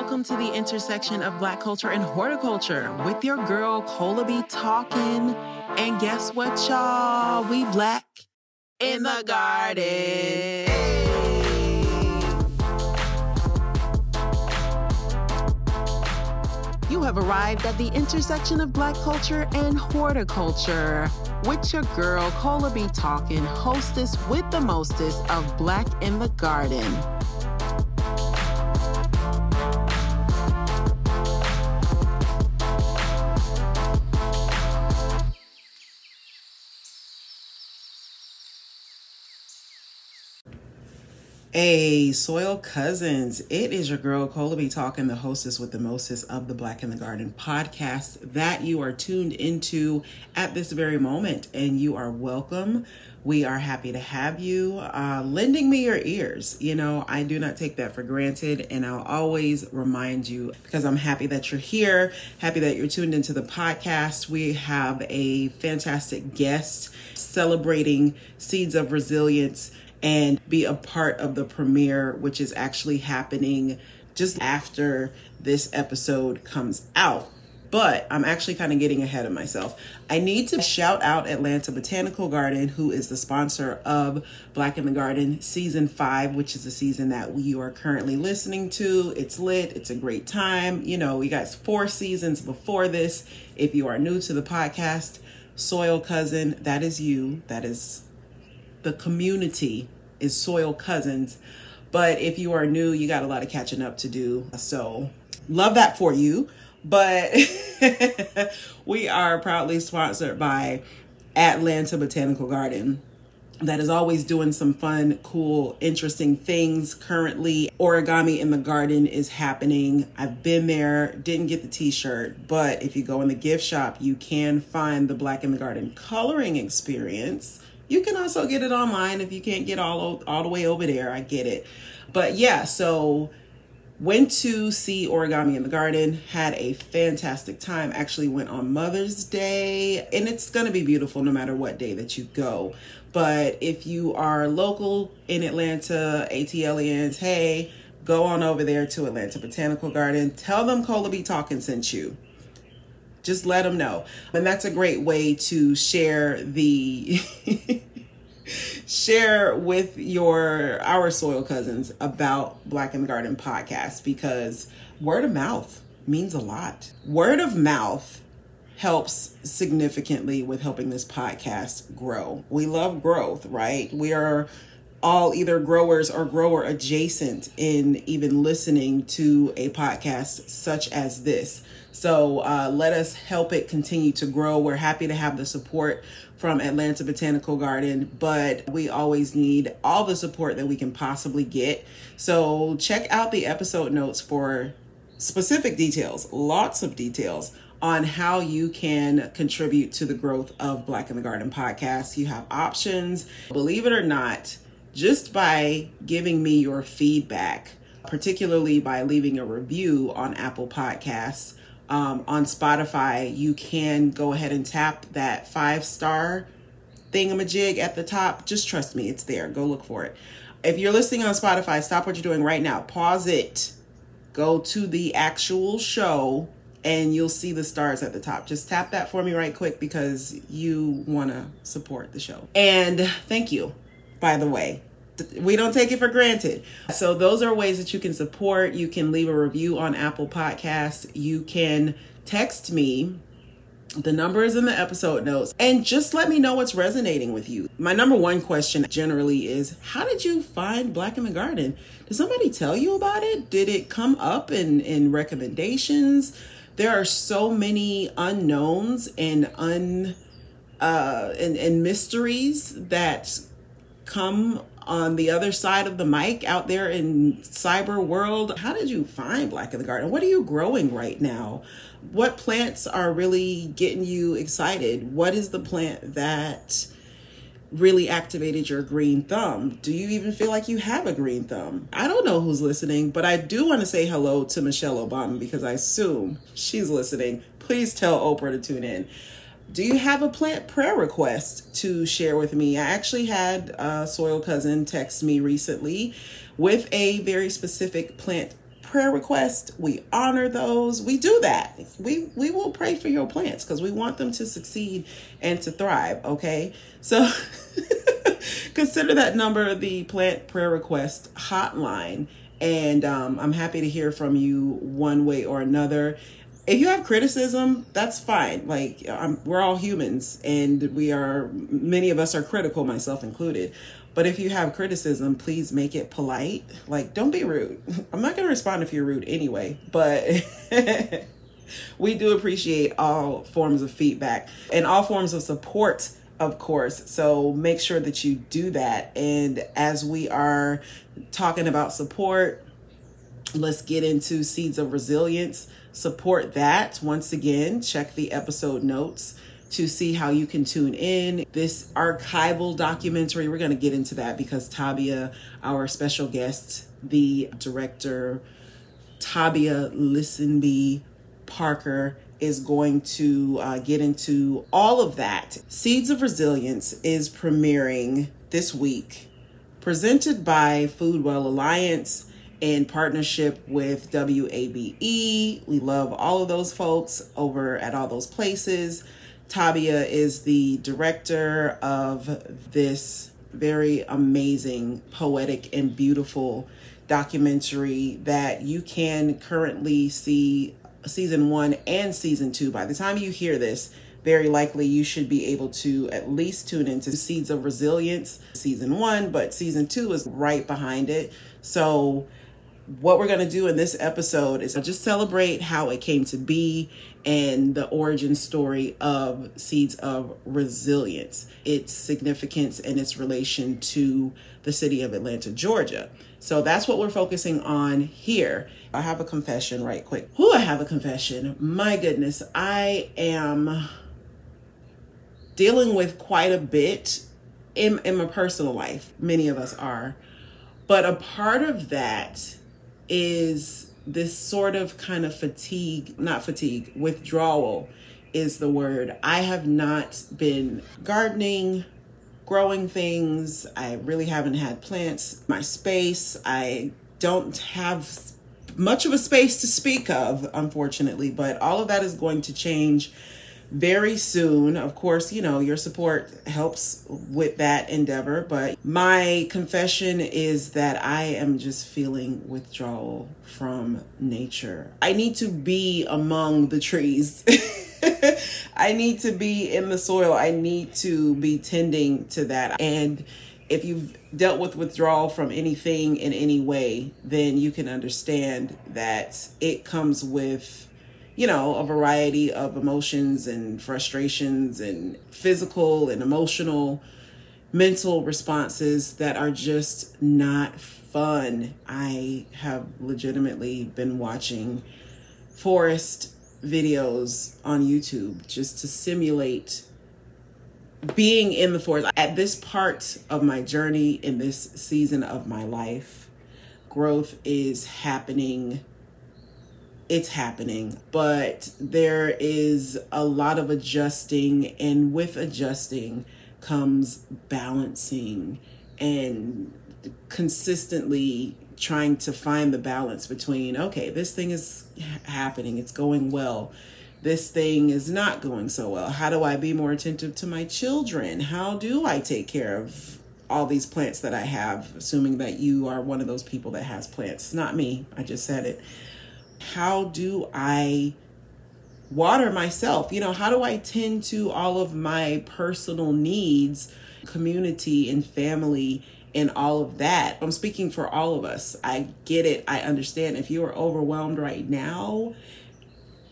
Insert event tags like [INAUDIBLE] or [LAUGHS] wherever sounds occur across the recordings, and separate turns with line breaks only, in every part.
welcome to the intersection of Black culture and horticulture with your girl Cola B talking. And guess what, y'all? We black in the garden. You have arrived at the intersection of Black culture and horticulture with your girl Cola B talking, hostess with the mostest of Black in the Garden. Hey, Soil Cousins. It is your girl, Cola B, talking, the hostess with the mostest of the Black in the Garden podcast that you are tuned into at this very moment. And you are welcome. We are happy to have you uh, lending me your ears. You know, I do not take that for granted. And I'll always remind you because I'm happy that you're here, happy that you're tuned into the podcast. We have a fantastic guest celebrating Seeds of Resilience and be a part of the premiere, which is actually happening just after this episode comes out. But I'm actually kind of getting ahead of myself. I need to shout out Atlanta Botanical Garden, who is the sponsor of Black in the Garden season five, which is the season that we are currently listening to. It's lit, it's a great time. You know, we got four seasons before this. If you are new to the podcast, Soil Cousin, that is you. That is the community is Soil Cousins. But if you are new, you got a lot of catching up to do. So love that for you. But [LAUGHS] we are proudly sponsored by Atlanta Botanical Garden that is always doing some fun, cool, interesting things. Currently, Origami in the Garden is happening. I've been there, didn't get the t shirt, but if you go in the gift shop, you can find the Black in the Garden coloring experience you can also get it online if you can't get all all the way over there. I get it. But yeah, so went to see origami in the garden had a fantastic time actually went on mother's day and it's going to be beautiful no matter what day that you go but if you are local in atlanta atlians hey go on over there to atlanta botanical garden tell them cola b talking sent you just let them know. And that's a great way to share the [LAUGHS] share with your our soil cousins about black in the garden podcast because word of mouth means a lot. Word of mouth helps significantly with helping this podcast grow. We love growth right? We are all either growers or grower adjacent in even listening to a podcast such as this so uh, let us help it continue to grow. We're happy to have the support from Atlanta Botanical Garden, but we always need all the support that we can possibly get. So check out the episode notes for specific details, lots of details on how you can contribute to the growth of Black in the Garden podcast. You have options. Believe it or not, just by giving me your feedback, particularly by leaving a review on Apple Podcasts, um, on Spotify, you can go ahead and tap that five star thingamajig at the top. Just trust me, it's there. Go look for it. If you're listening on Spotify, stop what you're doing right now. Pause it. Go to the actual show and you'll see the stars at the top. Just tap that for me right quick because you want to support the show. And thank you, by the way we don't take it for granted. So those are ways that you can support. You can leave a review on Apple Podcasts. You can text me. The number is in the episode notes. And just let me know what's resonating with you. My number one question generally is How did you find Black in the Garden? Did somebody tell you about it? Did it come up in, in recommendations? There are so many unknowns and un uh and, and mysteries that come on the other side of the mic out there in cyber world. How did you find black in the garden? What are you growing right now? What plants are really getting you excited? What is the plant that really activated your green thumb? Do you even feel like you have a green thumb? I don't know who's listening but i do want to say hello to michelle obama because i assume she's listening. Please tell oprah to tune in do you have a plant prayer request to share with me? I actually had a soil cousin text me recently with a very specific plant prayer request. we honor those. We do that. We we will pray for your plants because we want them to succeed and to thrive. Okay, so [LAUGHS] consider that number the plant prayer request hotline, and um, I'm happy to hear from you one way or another. If you have criticism, that's fine. Like I'm, we're all humans, and we are many of us are critical, myself included. But if you have criticism, please make it polite. Like, don't be rude. [LAUGHS] I'm not to respond if you're rude anyway, but [LAUGHS] we do appreciate all forms of feedback and all forms of support, of course. So make sure that you do that. And as we are talking about support, let's get into Seeds of Resilience. Support that. Once again, check the episode notes to see how you can tune in. This archival documentary, we're going to get into that because Tabia, our special guest, the director, Tabia Lisenbee Parker, is going to uh, get into all of that. Seeds of Resilience is premiering this week, presented by Foodwell Alliance in partnership with WABE. We love all of those folks over at all those places. Tabia is the director of this very amazing, poetic, and beautiful documentary that you can currently see season one and season two. By the time you hear this, very likely you should be able to at least tune into Seeds of Resilience season one, but season two is right behind it. So, what we're going to do in this episode is just celebrate how it came to be and the origin story of Seeds of Resilience, its significance and its relation to the city of Atlanta, Georgia. So that's what we're focusing on here. I have a confession right quick. Who I have a confession. My goodness, I am dealing with quite a bit in, in my personal life. Many of us are. But a part of that is this sort of kind of fatigue, not fatigue, withdrawal is the word. I have not been gardening, growing things. I really haven't had plants. My space, I don't have much of a space to speak of, unfortunately, but all of that is going to change very soon. Of course, you know, your support helps with that endeavor, but my confession is that I am just feeling withdrawal from nature. I need to be among the trees. [LAUGHS] I need to be in the soil. I need to be tending to that. And if you've dealt with withdrawal from anything in any way, then you can understand that it comes with you know, a variety of emotions and frustrations and physical and emotional, mental responses that are just not fun. I have legitimately been watching forest videos on YouTube just to simulate being in the forest. At this part of my journey, in this season of my life, growth is happening it's happening, but there is a lot of adjusting, and with adjusting comes balancing and consistently trying to find the balance between okay, this thing is happening, it's going well. This thing is not going so well. How do I be more attentive to my children? How do I take care of all these plants that I have, assuming that you are one of those people that has plants. Not me, I just said it how do I water myself? You know, how do I tend to all of my personal needs, community and family and all of that? I'm speaking for all of us. I get it. I understand. If you are overwhelmed right now,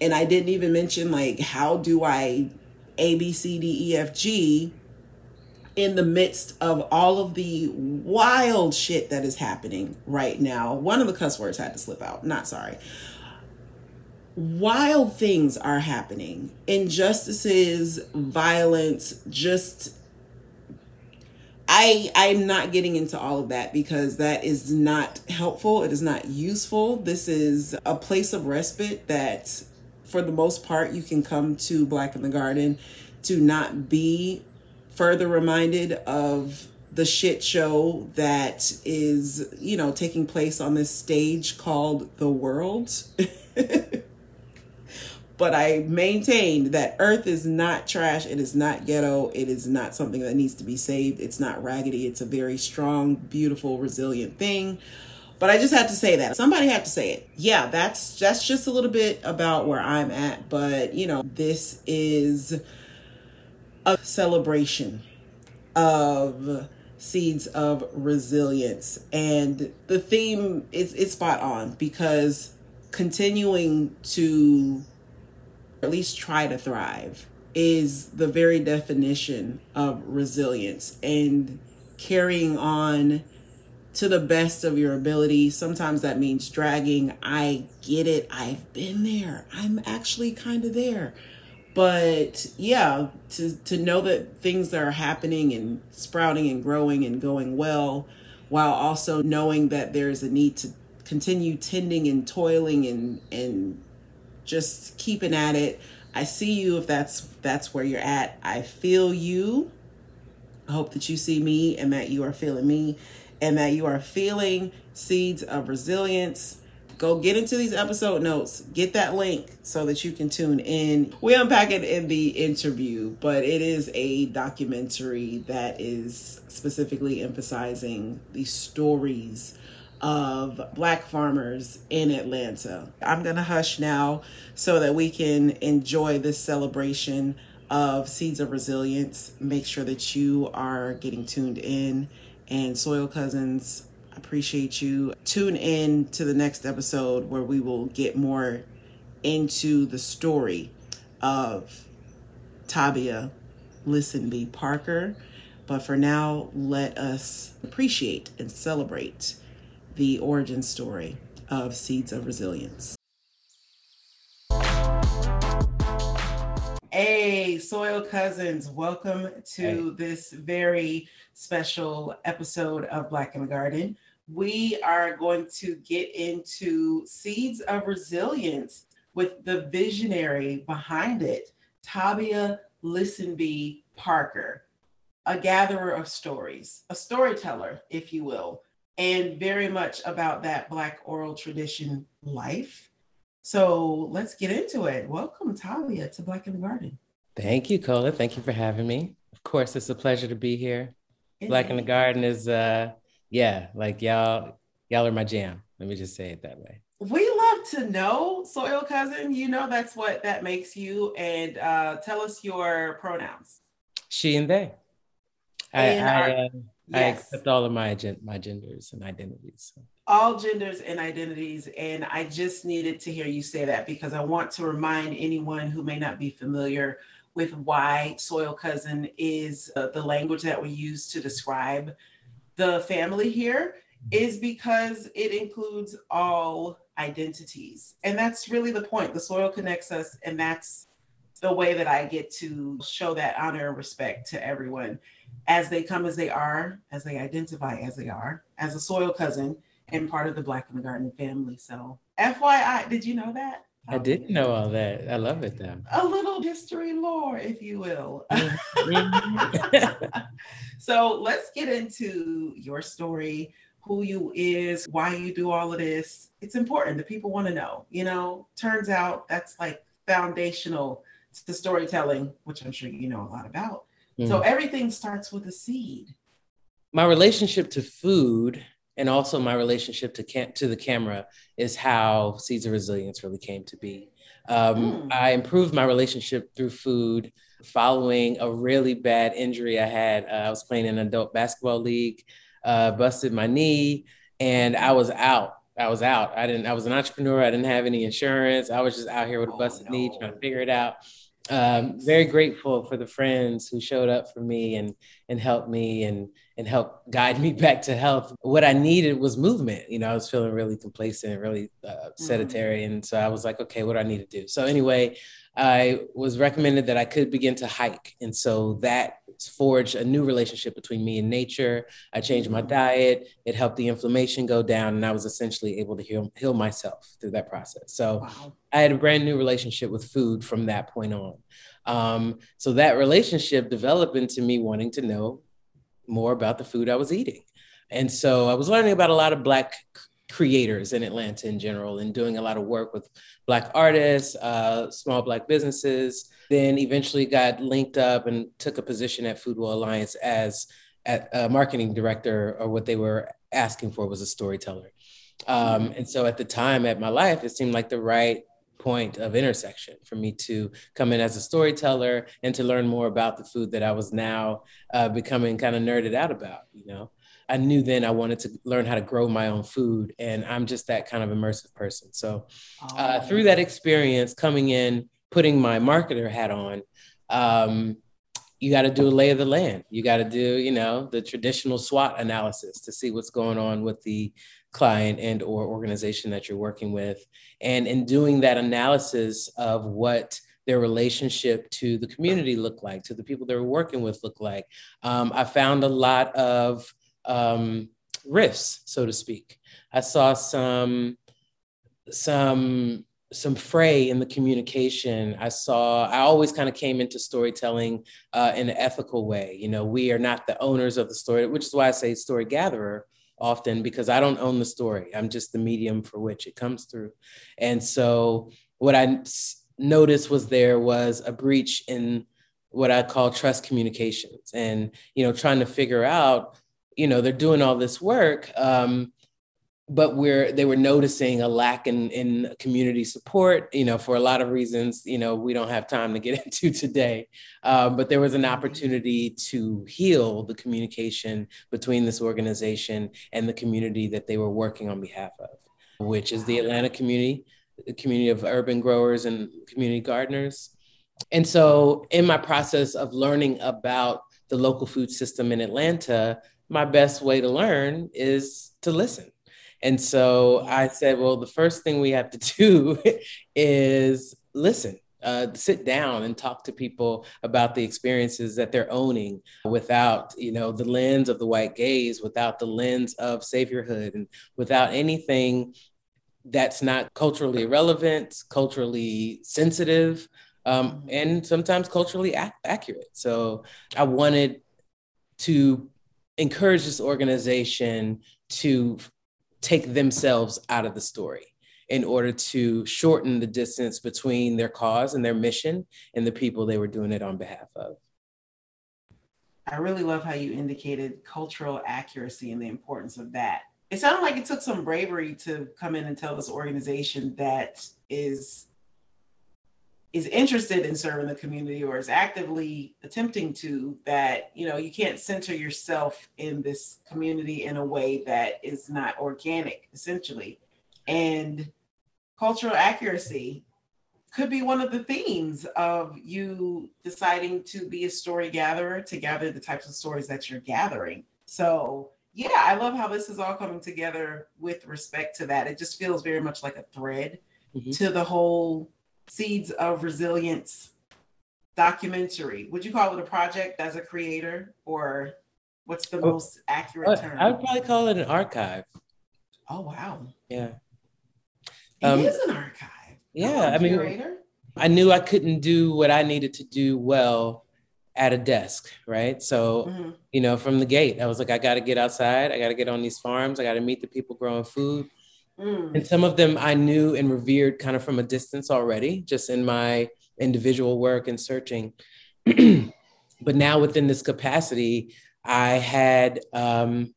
and I didn't even mention like how do I A B C D E F G in the midst of all of the wild shit that is happening right now. One of the cuss words had to slip out. Not sorry wild things are happening. Injustices violence just i i'm not getting into all of that because that is not helpful. It is not useful. This is a place of respite that for the most part you can come to black in the garden to not be further reminded of the shit show that is, you know, taking place on this stage called The World. [LAUGHS] but I maintained that Earth is not trash. It is not ghetto. It is not something that needs to be saved. It's not raggedy. It's a very strong, beautiful, resilient thing. But I just had to say that. Somebody had to say it. Yeah, that's that's just a little bit about where I'm at, but you know, this is a celebration of seeds of resilience and the theme is it's spot on because continuing to at least try to thrive is the very definition of resilience and carrying on to the best of your ability. Sometimes that means dragging. I get it. I've been there. I'm actually kind of there. But yeah, to to know that things that are happening and sprouting and growing and going well while also knowing that there's a need to continue tending and toiling and and just keeping at it. I see you if that's that's where you're at. I feel you. I hope that you see me and that you are feeling me and that you are feeling seeds of resilience. Go get into these episode notes, get that link so that you can tune in. We unpack it in the interview, but it is a documentary that is specifically emphasizing the stories of black farmers in Atlanta. I'm going to hush now so that we can enjoy this celebration of Seeds of Resilience. Make sure that you are getting tuned in and Soil Cousins. Appreciate you. Tune in to the next episode where we will get more into the story of Tabia Lisenbee Parker. But for now, let us appreciate and celebrate the origin story of Seeds of Resilience. Hey, Soil Cousins, welcome to hey. this very special episode of Black in the Garden. We are going to get into Seeds of Resilience with the visionary behind it, Tabia Lisenbee Parker, a gatherer of stories, a storyteller, if you will, and very much about that Black oral tradition life. So let's get into it. Welcome, Tabia, to Black in the Garden.
Thank you, Cola. Thank you for having me. Of course, it's a pleasure to be here. Black in the Garden is uh yeah, like y'all y'all are my jam. Let me just say it that way.
We love to know, Soil Cousin. You know that's what that makes you. And uh tell us your pronouns.
She and they. And I, I, uh, yes. I accept all of my my genders and identities. So.
All genders and identities. And I just needed to hear you say that because I want to remind anyone who may not be familiar with why soil cousin is uh, the language that we use to describe the family here is because it includes all identities. And that's really the point. The soil connects us, and that's the way that I get to show that honor and respect to everyone as they come as they are, as they identify as they are, as a soil cousin and part of the Black in the Garden family. So, FYI, did you know that?
I didn't know all that. I love it though.
A little history lore, if you will. [LAUGHS] [LAUGHS] So let's get into your story, who you is, why you do all of this. It's important. The people want to know. You know, turns out that's like foundational to storytelling, which I'm sure you know a lot about. Mm. So everything starts with a seed.
My relationship to food and also my relationship to cam- to the camera is how Seeds of Resilience really came to be. Um, mm. I improved my relationship through food following a really bad injury I had. Uh, I was playing in an adult basketball league, uh, busted my knee, and I was out. I was out. I didn't. I was an entrepreneur. I didn't have any insurance. I was just out here with a oh, busted oh, no. knee, trying to figure it out um, very grateful for the friends who showed up for me and and helped me and and helped guide [LAUGHS] me back to health. What I needed was movement. You know, I was feeling really complacent, really uh, sedentary, mm-hmm. and so I was like, okay, what do I need to do? So anyway, I was recommended that I could begin to hike, and so that forged a new relationship between me and nature. I changed my diet. It helped the inflammation go down, and I was essentially able to heal, heal myself through that process. So wow. I had a brand new relationship with food from that point on. Um, so that relationship developed into me wanting to know more about the food I was eating. And so I was learning about a lot of Black creators in Atlanta in general and doing a lot of work with Black artists, uh, small Black businesses. Then eventually got linked up and took a position at Foodwell Alliance as a marketing director, or what they were asking for was a storyteller. Um, and so at the time at my life, it seemed like the right point of intersection for me to come in as a storyteller and to learn more about the food that I was now uh, becoming kind of nerded out about, you know. I knew then I wanted to learn how to grow my own food, and I'm just that kind of immersive person. So, uh, through that experience, coming in, putting my marketer hat on, um, you got to do a lay of the land. You got to do, you know, the traditional SWOT analysis to see what's going on with the client and or organization that you're working with, and in doing that analysis of what their relationship to the community look like, to the people they're working with look like, um, I found a lot of um, rifts, so to speak. I saw some some some fray in the communication. I saw. I always kind of came into storytelling uh, in an ethical way. You know, we are not the owners of the story, which is why I say story gatherer often because I don't own the story. I'm just the medium for which it comes through. And so what I noticed was there was a breach in what I call trust communications and you know trying to figure out you know they're doing all this work um, but we're they were noticing a lack in in community support you know for a lot of reasons you know we don't have time to get [LAUGHS] into today. Um, but there was an opportunity to heal the communication between this organization and the community that they were working on behalf of which is the atlanta community the community of urban growers and community gardeners. And so in my process of learning about the local food system in atlanta my best way to learn is to listen. And so I said, well, the first thing we have to [LAUGHS] do is listen. Uh, sit down and talk to people about the experiences that they're owning without you know the lens of the white gaze without the lens of saviorhood and without anything that's not culturally relevant culturally sensitive um, and sometimes culturally ac- accurate so i wanted to encourage this organization to take themselves out of the story in order to shorten the distance between their cause and their mission and the people they were doing it on behalf of.
I really love how you indicated cultural accuracy and the importance of that. It sounded like it took some bravery to come in and tell this organization that is is interested in serving the community or is actively attempting to that you know you can't center yourself in this community in a way that is not organic essentially. And cultural accuracy could be one of the themes of you deciding to be a story gatherer to gather the types of stories that you're gathering. So yeah i love how this is all coming together with respect to that. It just feels very much like a thread mm-hmm. to the whole Seeds of Resilience documentary. Would you call it a project as a creator, or what's the oh, most accurate term?
I would probably call it an archive.
Oh wow!
Yeah,
it um, is an archive.
Yeah, I mean, curator. I knew I couldn't do what I needed to do well at a desk, right? So, mm-hmm. you know, from the gate, I was like, I got to get outside. I got to get on these farms. I got to meet the people growing food. Mm. And some of them I knew and revered kind of from a distance already, just in my individual work and searching. [CLEARS THROAT] but now within this capacity, I had, um,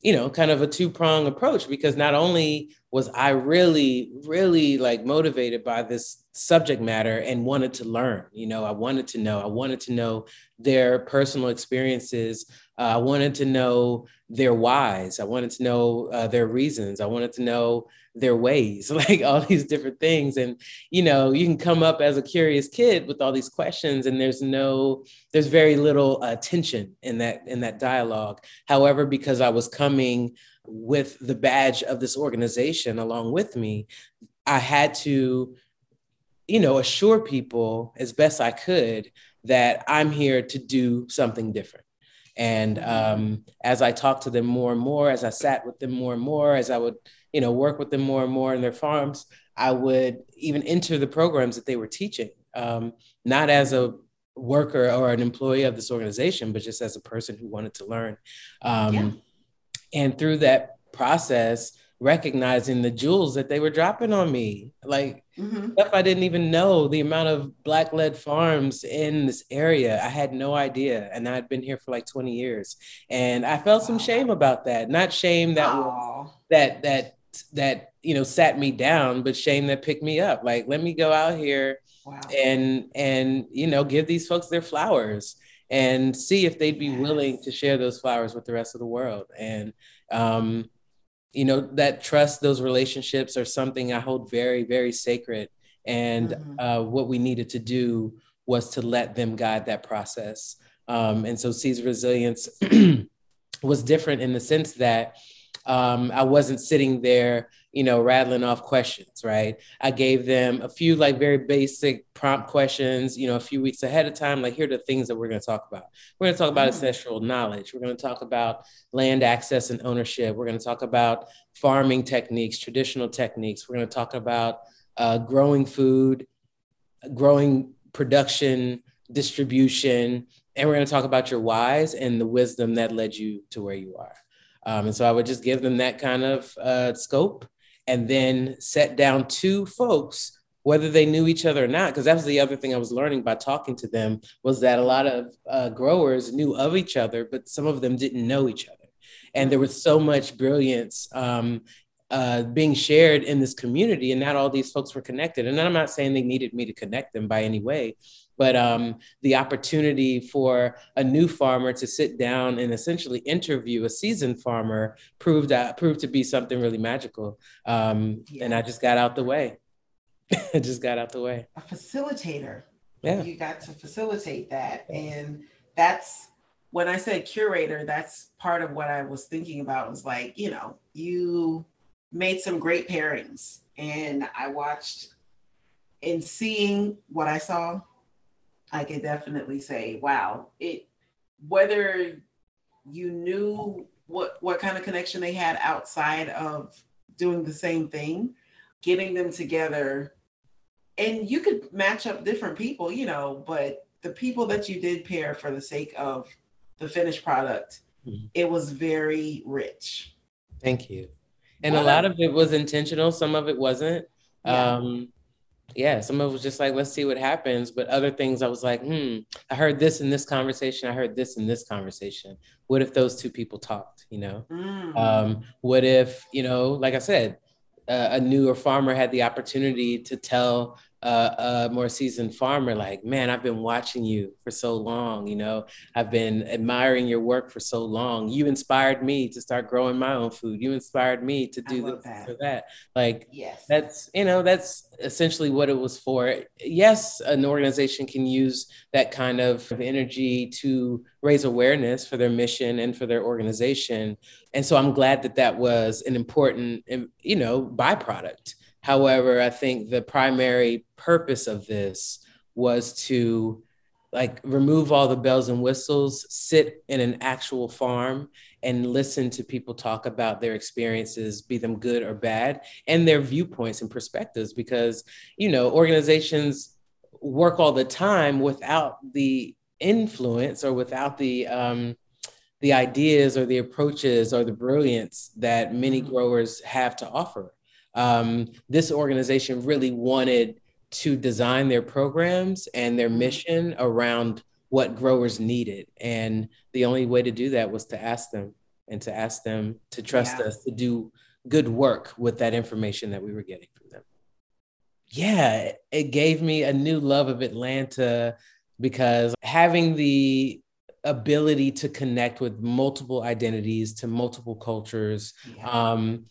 you know, kind of a two prong approach because not only was I really, really like motivated by this subject matter and wanted to learn, you know, I wanted to know, I wanted to know their personal experiences uh, I wanted to know their whys. I wanted to know uh, their reasons. I wanted to know their ways, [LAUGHS] like all these different things. And, you know, you can come up as a curious kid with all these questions and there's no, there's very little uh, tension in that, in that dialogue. However, because I was coming with the badge of this organization along with me, I had to, you know, assure people as best I could that I'm here to do something different and um, as I talked to them more and more, as I sat with them more and more, as I would, you know, work with them more and more in their farms, I would even enter the programs that they were teaching, um, not as a worker or an employee of this organization, but just as a person who wanted to learn. Um, yeah. And through that process, recognizing the jewels that they were dropping on me, like mm-hmm. stuff I didn't even know, the amount of black led farms in this area. I had no idea. And I'd been here for like 20 years. And I felt some shame about that. Not shame that that that that you know sat me down, but shame that picked me up. Like, let me go out here wow. and and you know give these folks their flowers and see if they'd be yes. willing to share those flowers with the rest of the world. And um, you know that trust, those relationships are something I hold very very sacred. And mm-hmm. uh, what we needed to do was to let them guide that process. Um, and so of Resilience [CLEARS THROAT] was different in the sense that um, I wasn't sitting there, you know, rattling off questions, right? I gave them a few like very basic prompt questions, you know, a few weeks ahead of time. Like, here are the things that we're going to talk about. We're going to talk about mm. ancestral knowledge. We're going to talk about land access and ownership. We're going to talk about farming techniques, traditional techniques. We're going to talk about uh, growing food, growing production, distribution, and we're going to talk about your whys and the wisdom that led you to where you are. Um, and so I would just give them that kind of uh, scope and then set down two folks whether they knew each other or not because that was the other thing i was learning by talking to them was that a lot of uh, growers knew of each other but some of them didn't know each other. And there was so much brilliance um, uh, being shared in this community and not all these folks were connected. And i'm not saying they needed me to connect them by any way but um, the opportunity for a new farmer to sit down and essentially interview a seasoned farmer proved that proved to be something really magical. Um, yeah. And I just got out the way. [LAUGHS] I just got out the way.
A facilitator. Yeah. You got to facilitate that. And that's when I said curator, that's part of what I was thinking about was like, you know, you made some great pairings. And I watched in seeing what I saw, I could definitely say, wow, it whether you knew what what kind of connection they had outside of doing the same thing, getting them together, and you could match up different people, you know, but the people that you did pair for the sake of the finished product, mm-hmm. it was very rich.
Thank you. And a lot of it was intentional, some of it wasn't. Yeah. Um, yeah, some of it was just like, let's see what happens. But other things, I was like, hmm, I heard this in this conversation. I heard this in this conversation. What if those two people talked? You know, mm. um, what if, you know, like I said, uh, a newer farmer had the opportunity to tell uh, a more seasoned farmer like man i've been watching you for so long you know? I've been admiring your work for so long. You inspired me to start growing my own food. You inspired me to do this that. or that. Like yes. that's you know that's essentially what it was for. Yes an organization can use that kind of energy to raise awareness for their mission and for their organization. And so i'm glad that that was an important you know byproduct However, I think the primary purpose of this was to like remove all the bells and whistles, sit in an actual farm and listen to people talk about their experiences, be them good or bad, and their viewpoints and perspectives. Because, you know, organizations work all the time without the influence or without the, um, the ideas or the approaches or the brilliance that many mm-hmm. growers have to offer um, this organization really wanted to design their programs and their mm-hmm. mission around what growers needed. And the only way to do that was to ask them and to ask them to trust yeah. us to do good work with that information that we were getting from them. Yeah, it gave me a new love of Atlanta because having the ability to connect with multiple identities to multiple cultures yeah. um,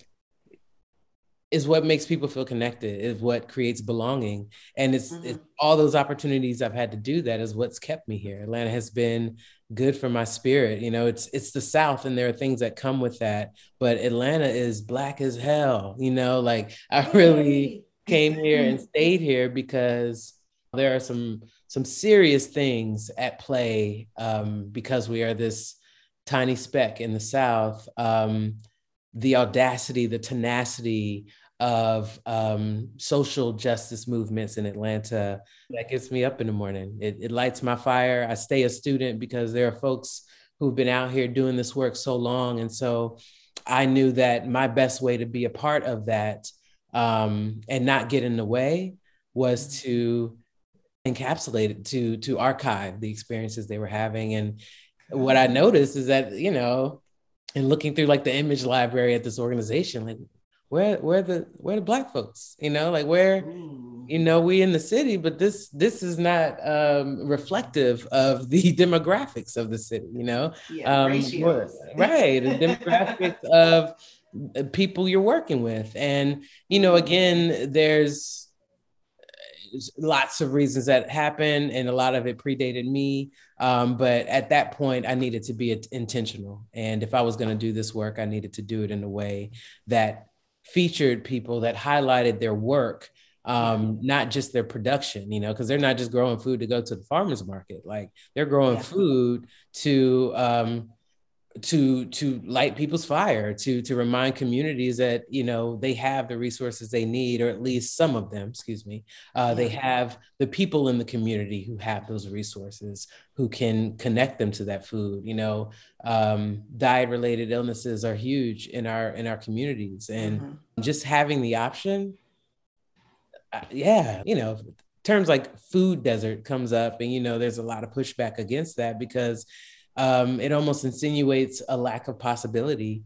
is what makes people feel connected is what creates belonging. And it's, mm-hmm. it's, all those opportunities i've had to do that is what's kept me here. Atlanta has been good for my spirit. You know it's it's the south and there are things that come with that but atlanta is black as hell you know like i [LAUGHS] really came here and [LAUGHS] stayed here because there are some some serious things at play um, because we are this tiny speck in the south. Um, the audacity, the tenacity of um, social justice movements in Atlanta. That gets me up in the morning. It, it lights my fire. I stay a student because there are folks who've been out here doing this work so long. And so I knew that my best way to be a part of that um, and not get in the way was to encapsulate it, to to archive the experiences they were having. And what I noticed is that, you know, and looking through like the image library at this organization, like where where the where the black folks you know like where you know we in the city but this this is not um reflective of the [LAUGHS] demographics of the city you know?
Yeah, um
right the demographics [LAUGHS] of people you're working with. And you know again there's lots of reasons that happen and a lot of it predated me um, but at that point i needed to be intentional and if i was going to do this work i needed to do it in a way that featured people that highlighted their work um, not just their production, you know, because they're not just growing food to go to the farmers market. Like they're growing yeah. food to um, to to light people's fire to to remind communities that you know they have the resources they need or at least some of them excuse me. Uh, they have the people in the community who have those resources who can connect them to that food you know. Um, diet related illnesses are huge in our in our communities and mm-hmm. just having the option uh, yeah you know terms like food desert comes up and you know there's a lot of pushback against that because um, it almost insinuates a lack of possibility.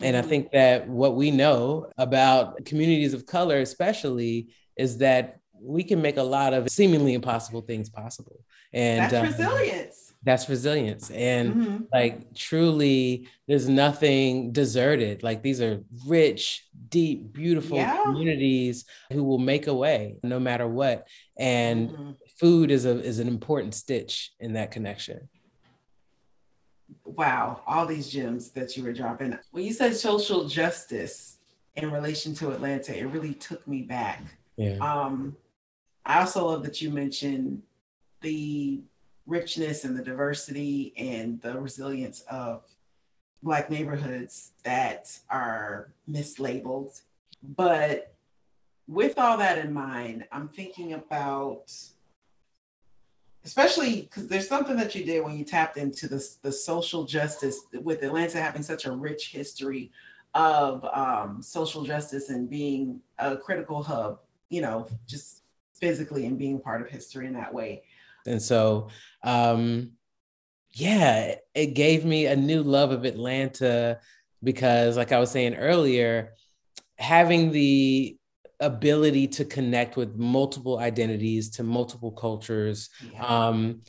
And I mm-hmm. think that what we know about communities of color, especially, is that we can make a lot of seemingly impossible things possible.
And that's um, resilience.
That's resilience. And mm-hmm. like truly, there's nothing deserted. Like these are rich, deep, beautiful yeah. communities who will make a way no matter what. And mm-hmm. food is a is an important stitch in that connection
wow, all these gems that you were dropping. When you said social justice in relation to Atlanta, it really took me back.
Yeah.
Um, I also love that you mentioned the richness and the diversity and the resilience of Black neighborhoods that are mislabeled. But with all that in mind, I'm thinking about especially because there's something that you did when you tapped into the, the social justice with Atlanta having such a rich history of um, social justice and being a critical hub, you know, just physically and being part of history in that way.
And so, um, yeah, it gave me a new love of Atlanta because, like I was saying earlier, having the ability to connect with multiple identities to multiple cultures yeah. um,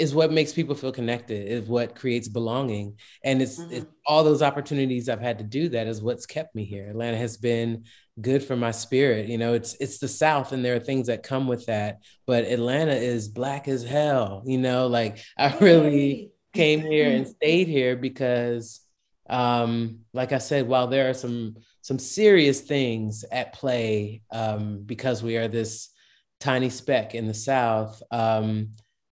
is what makes people feel connected is what creates belonging and it's, mm-hmm. it's, all those opportunities i've had to do that is what's kept me here atlanta has been good for my spirit you know it's it's the south and there are things that come with that but atlanta is black as hell you know like i really came here and stayed here because um like i said while there are some some serious things at play um, because we are this tiny speck in the South. Um,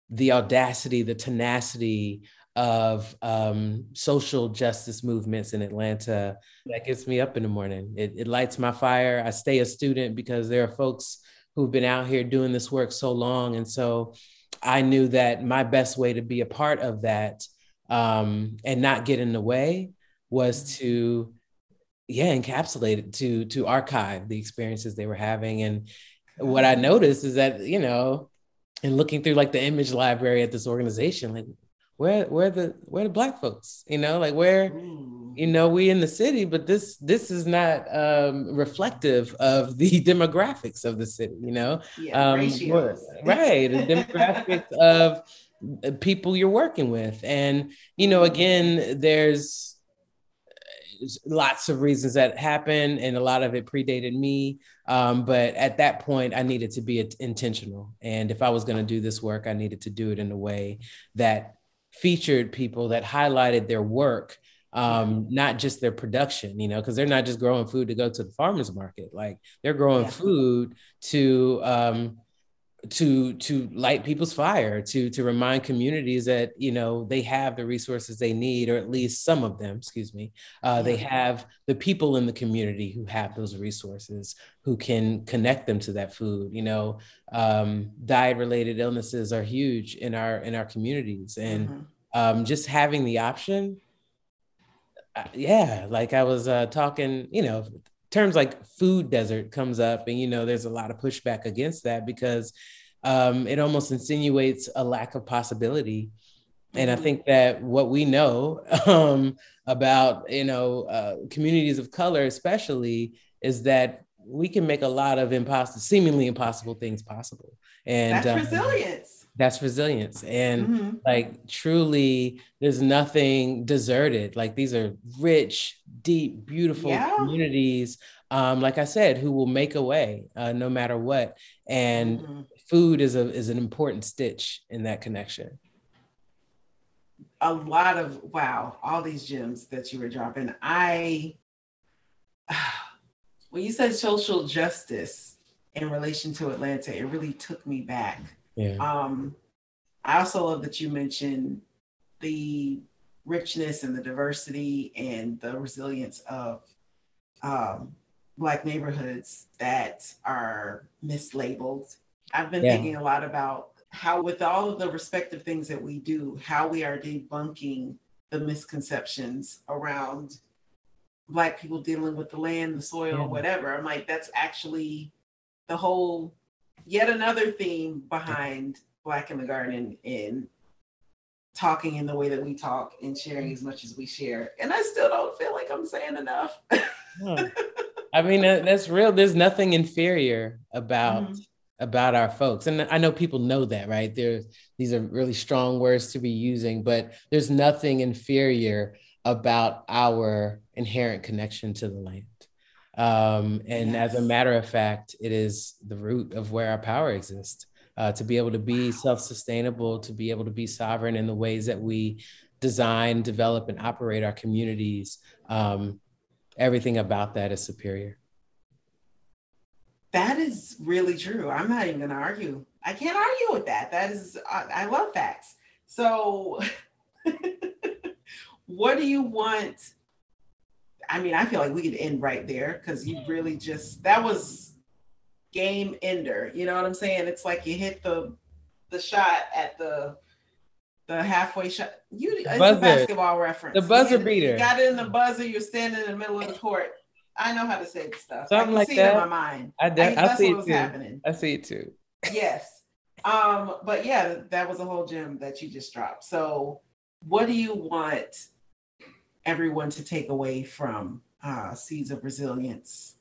the audacity, the tenacity of um, social justice movements in Atlanta that gets me up in the morning. It, it lights my fire. I stay a student because there are folks who've been out here doing this work so long. And so I knew that my best way to be a part of that um, and not get in the way was to yeah encapsulated to to archive the experiences they were having. And what i noticed is that you know and looking through like the image library at this organization like where where the where the black folks you know like where you know we in the city but this this is not um reflective of the [LAUGHS] demographics of the city you know?
Yeah, um
right the demographics of people you're working with. And you know again there's lots of reasons that happened, and a lot of it predated me. Um, but at that point, I needed to be intentional. And if I was going to do this work, I needed to do it in a way that featured people that highlighted their work um, not just their production, you know, because they're not just growing food to go to the farmers market. Like they're growing yeah. food to um, to to light people's fire to to remind communities that you know they have the resources they need or at least some of them excuse me. Uh, they have the people in the community who have those resources who can connect them to that food you know. Um, diet related illnesses are huge in our in our communities and mm-hmm. um, just having the option uh, yeah like i was uh, talking you know terms like food desert comes up and you know there's a lot of pushback against that because um, it almost insinuates a lack of possibility. And i mm-hmm. think that what we know [LAUGHS] um, about you know uh, communities of color especially is that we can make a lot of impossible seemingly impossible things possible. And
that's um, resilience
that's resilience and mm-hmm. like truly there's nothing deserted like these are rich deep beautiful yeah. communities um, like i said who will make a way uh, no matter what and mm-hmm. food is a is an important stitch in that connection
a lot of wow all these gems that you were dropping i [SIGHS] when you said social justice in relation to atlanta it really took me back yeah. Um, I also love that you mentioned the richness and the diversity and the resilience of um, Black neighborhoods that are mislabeled. I've been yeah. thinking a lot about how, with all of the respective things that we do, how we are debunking the misconceptions around Black people dealing with the land, the soil, yeah. whatever. I'm like, that's actually the whole yet another theme behind Black in the Garden in talking in the way that we talk and sharing as much as we share. And I still don't feel like I'm saying enough. [LAUGHS]
I mean, that's real. There's nothing inferior about mm-hmm. about our folks, and I know people know that, right? There's these are really strong words to be using, but there's nothing inferior about our inherent connection to the land. Um, and yes. as a matter of fact, it is the root of where our power exists. Uh, to be able to be self-sustainable, to be able to be sovereign in the ways that we design, develop, and operate our communities. Um, everything about that is superior.
That is really true. I'm not even going to argue. I can't argue with that. That is, I, I love facts. So, [LAUGHS] what do you want I mean, I feel like we could end right there because you really just that was game ender. You know what I'm saying? It's like you hit the the shot at the the halfway shot. You it's a basketball reference.
The buzzer you beater.
You got it in the buzzer. You're standing in the middle of the court. I know how to say the stuff. Something like that. in my mind.
I, de- I, I see it too. Happening. I see it too.
yes. Um, but yeah, that was a whole gem that you just dropped. So, what do you want everyone to take away from uh, Seeds of Resilience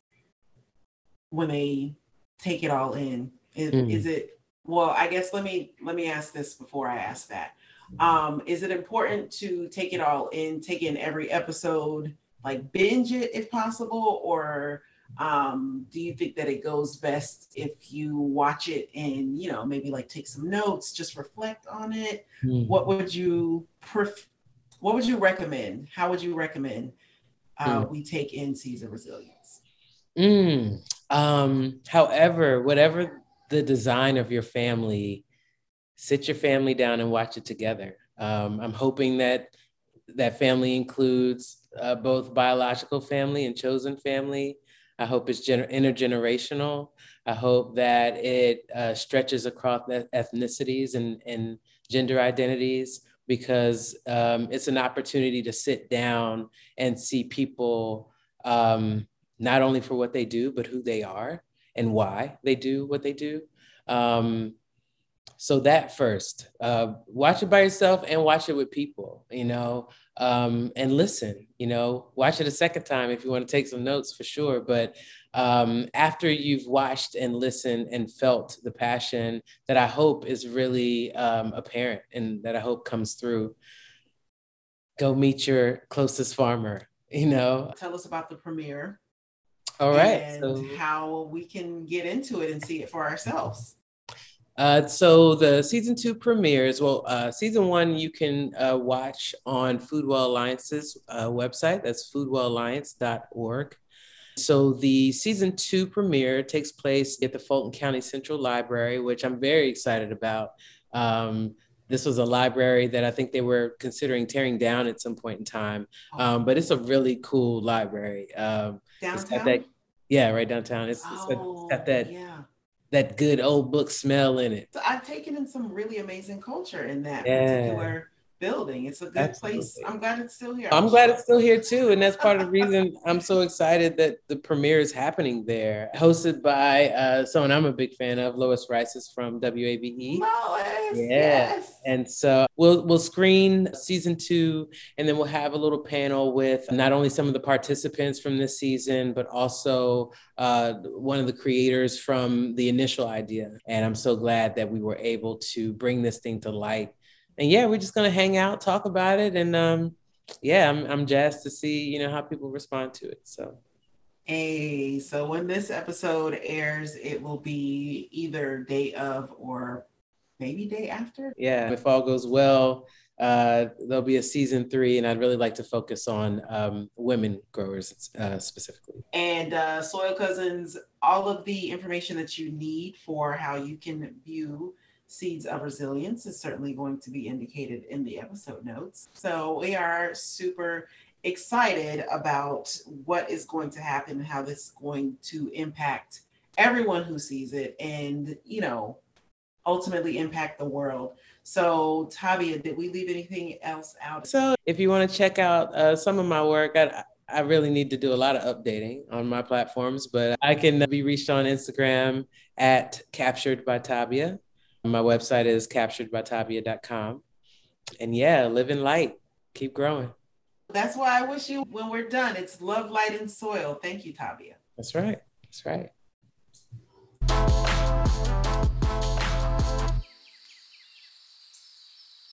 when they take it all in? Is, mm. is it well? I guess let me let me ask this before I ask that. Um, is it important to take it all in, take in every episode, like binge it if possible, or um, do you think that it goes best if you watch it and you know maybe like take some notes, just reflect on it? Mm. What would you pref- what would you recommend? How would you recommend uh, mm. we take in Seeds of Resilience?
Mm. Um, however, whatever the design of your family, sit your family down and watch it together. Um, I'm hoping that that family includes uh, both biological family and chosen family. I hope it's gener- intergenerational. I hope that it uh, stretches across ethnicities and, and gender identities because um, it's an opportunity to sit down and see people um, not only for what they do, but who they are and why they do what they do. Um, so that first, uh, watch it by yourself and watch it with people, you know, um, and listen, you know, watch it a second time if you want to take some notes for sure. But um, after you've watched and listened and felt the passion that I hope is really um, apparent and that I hope comes through, go meet your closest farmer. You know,
tell us about the premiere.
All right,
and so, how we can get into it and see it for ourselves.
Uh, so the season two premieres. Well, uh, season one you can uh, watch on Foodwell Alliance's uh, website. That's foodwellalliance.org. So the season two premiere takes place at the Fulton County Central Library, which I'm very excited about. Um, this was a library that I think they were considering tearing down at some point in time, um, but it's a really cool library. Um,
Downtown?
that, yeah, right downtown. It's,
Oh,
it's got that
yeah.
that good old book smell in it.
So I've taken in some really amazing culture in that
Yeah.
particular building. It's a good place. I'm glad it's still here.
I'm glad it's still here too, and that's part of the reason [LAUGHS] I'm so excited that the premiere is happening there. Hosted by uh, someone I'm a big fan of, Lois Reitzes from WABE.
Lois,
Yeah.
yes.
And so we'll we'll screen season two, and then we'll have a little panel with not only some of the participants from this season, but also uh, one of the creators from the initial idea. And I'm so glad that we were able to bring this thing to light. And yeah, we're just gonna hang out, talk about it, and um, yeah, I'm I'm jazzed to see you know how people respond to it. So
Hey, so when this episode airs, it will be either day of or maybe day after.
yeah, if all goes well. Uh, there'll be a season three, and I'd really like to focus on um, women growers uh, specifically.
And uh, Soil Cousins, all of the information that you need for how you can view Seeds of Resilience is certainly going to be indicated in the episode notes. So we are super excited about what is going to happen, and how this is going to impact everyone who sees it, and, you know, ultimately impact the world. So, Tavia, did we leave anything else out?
So if you want to check out uh, some of my work, I, I really need to do a lot of updating on my platforms, but I can be reached on Instagram at captured by Tavia. My website is capturedbytavia.com. And yeah, living light. Keep growing.
That's why I wish you when we're done. It's love, light, and soil. Thank you, Tavia.
That's right. That's right.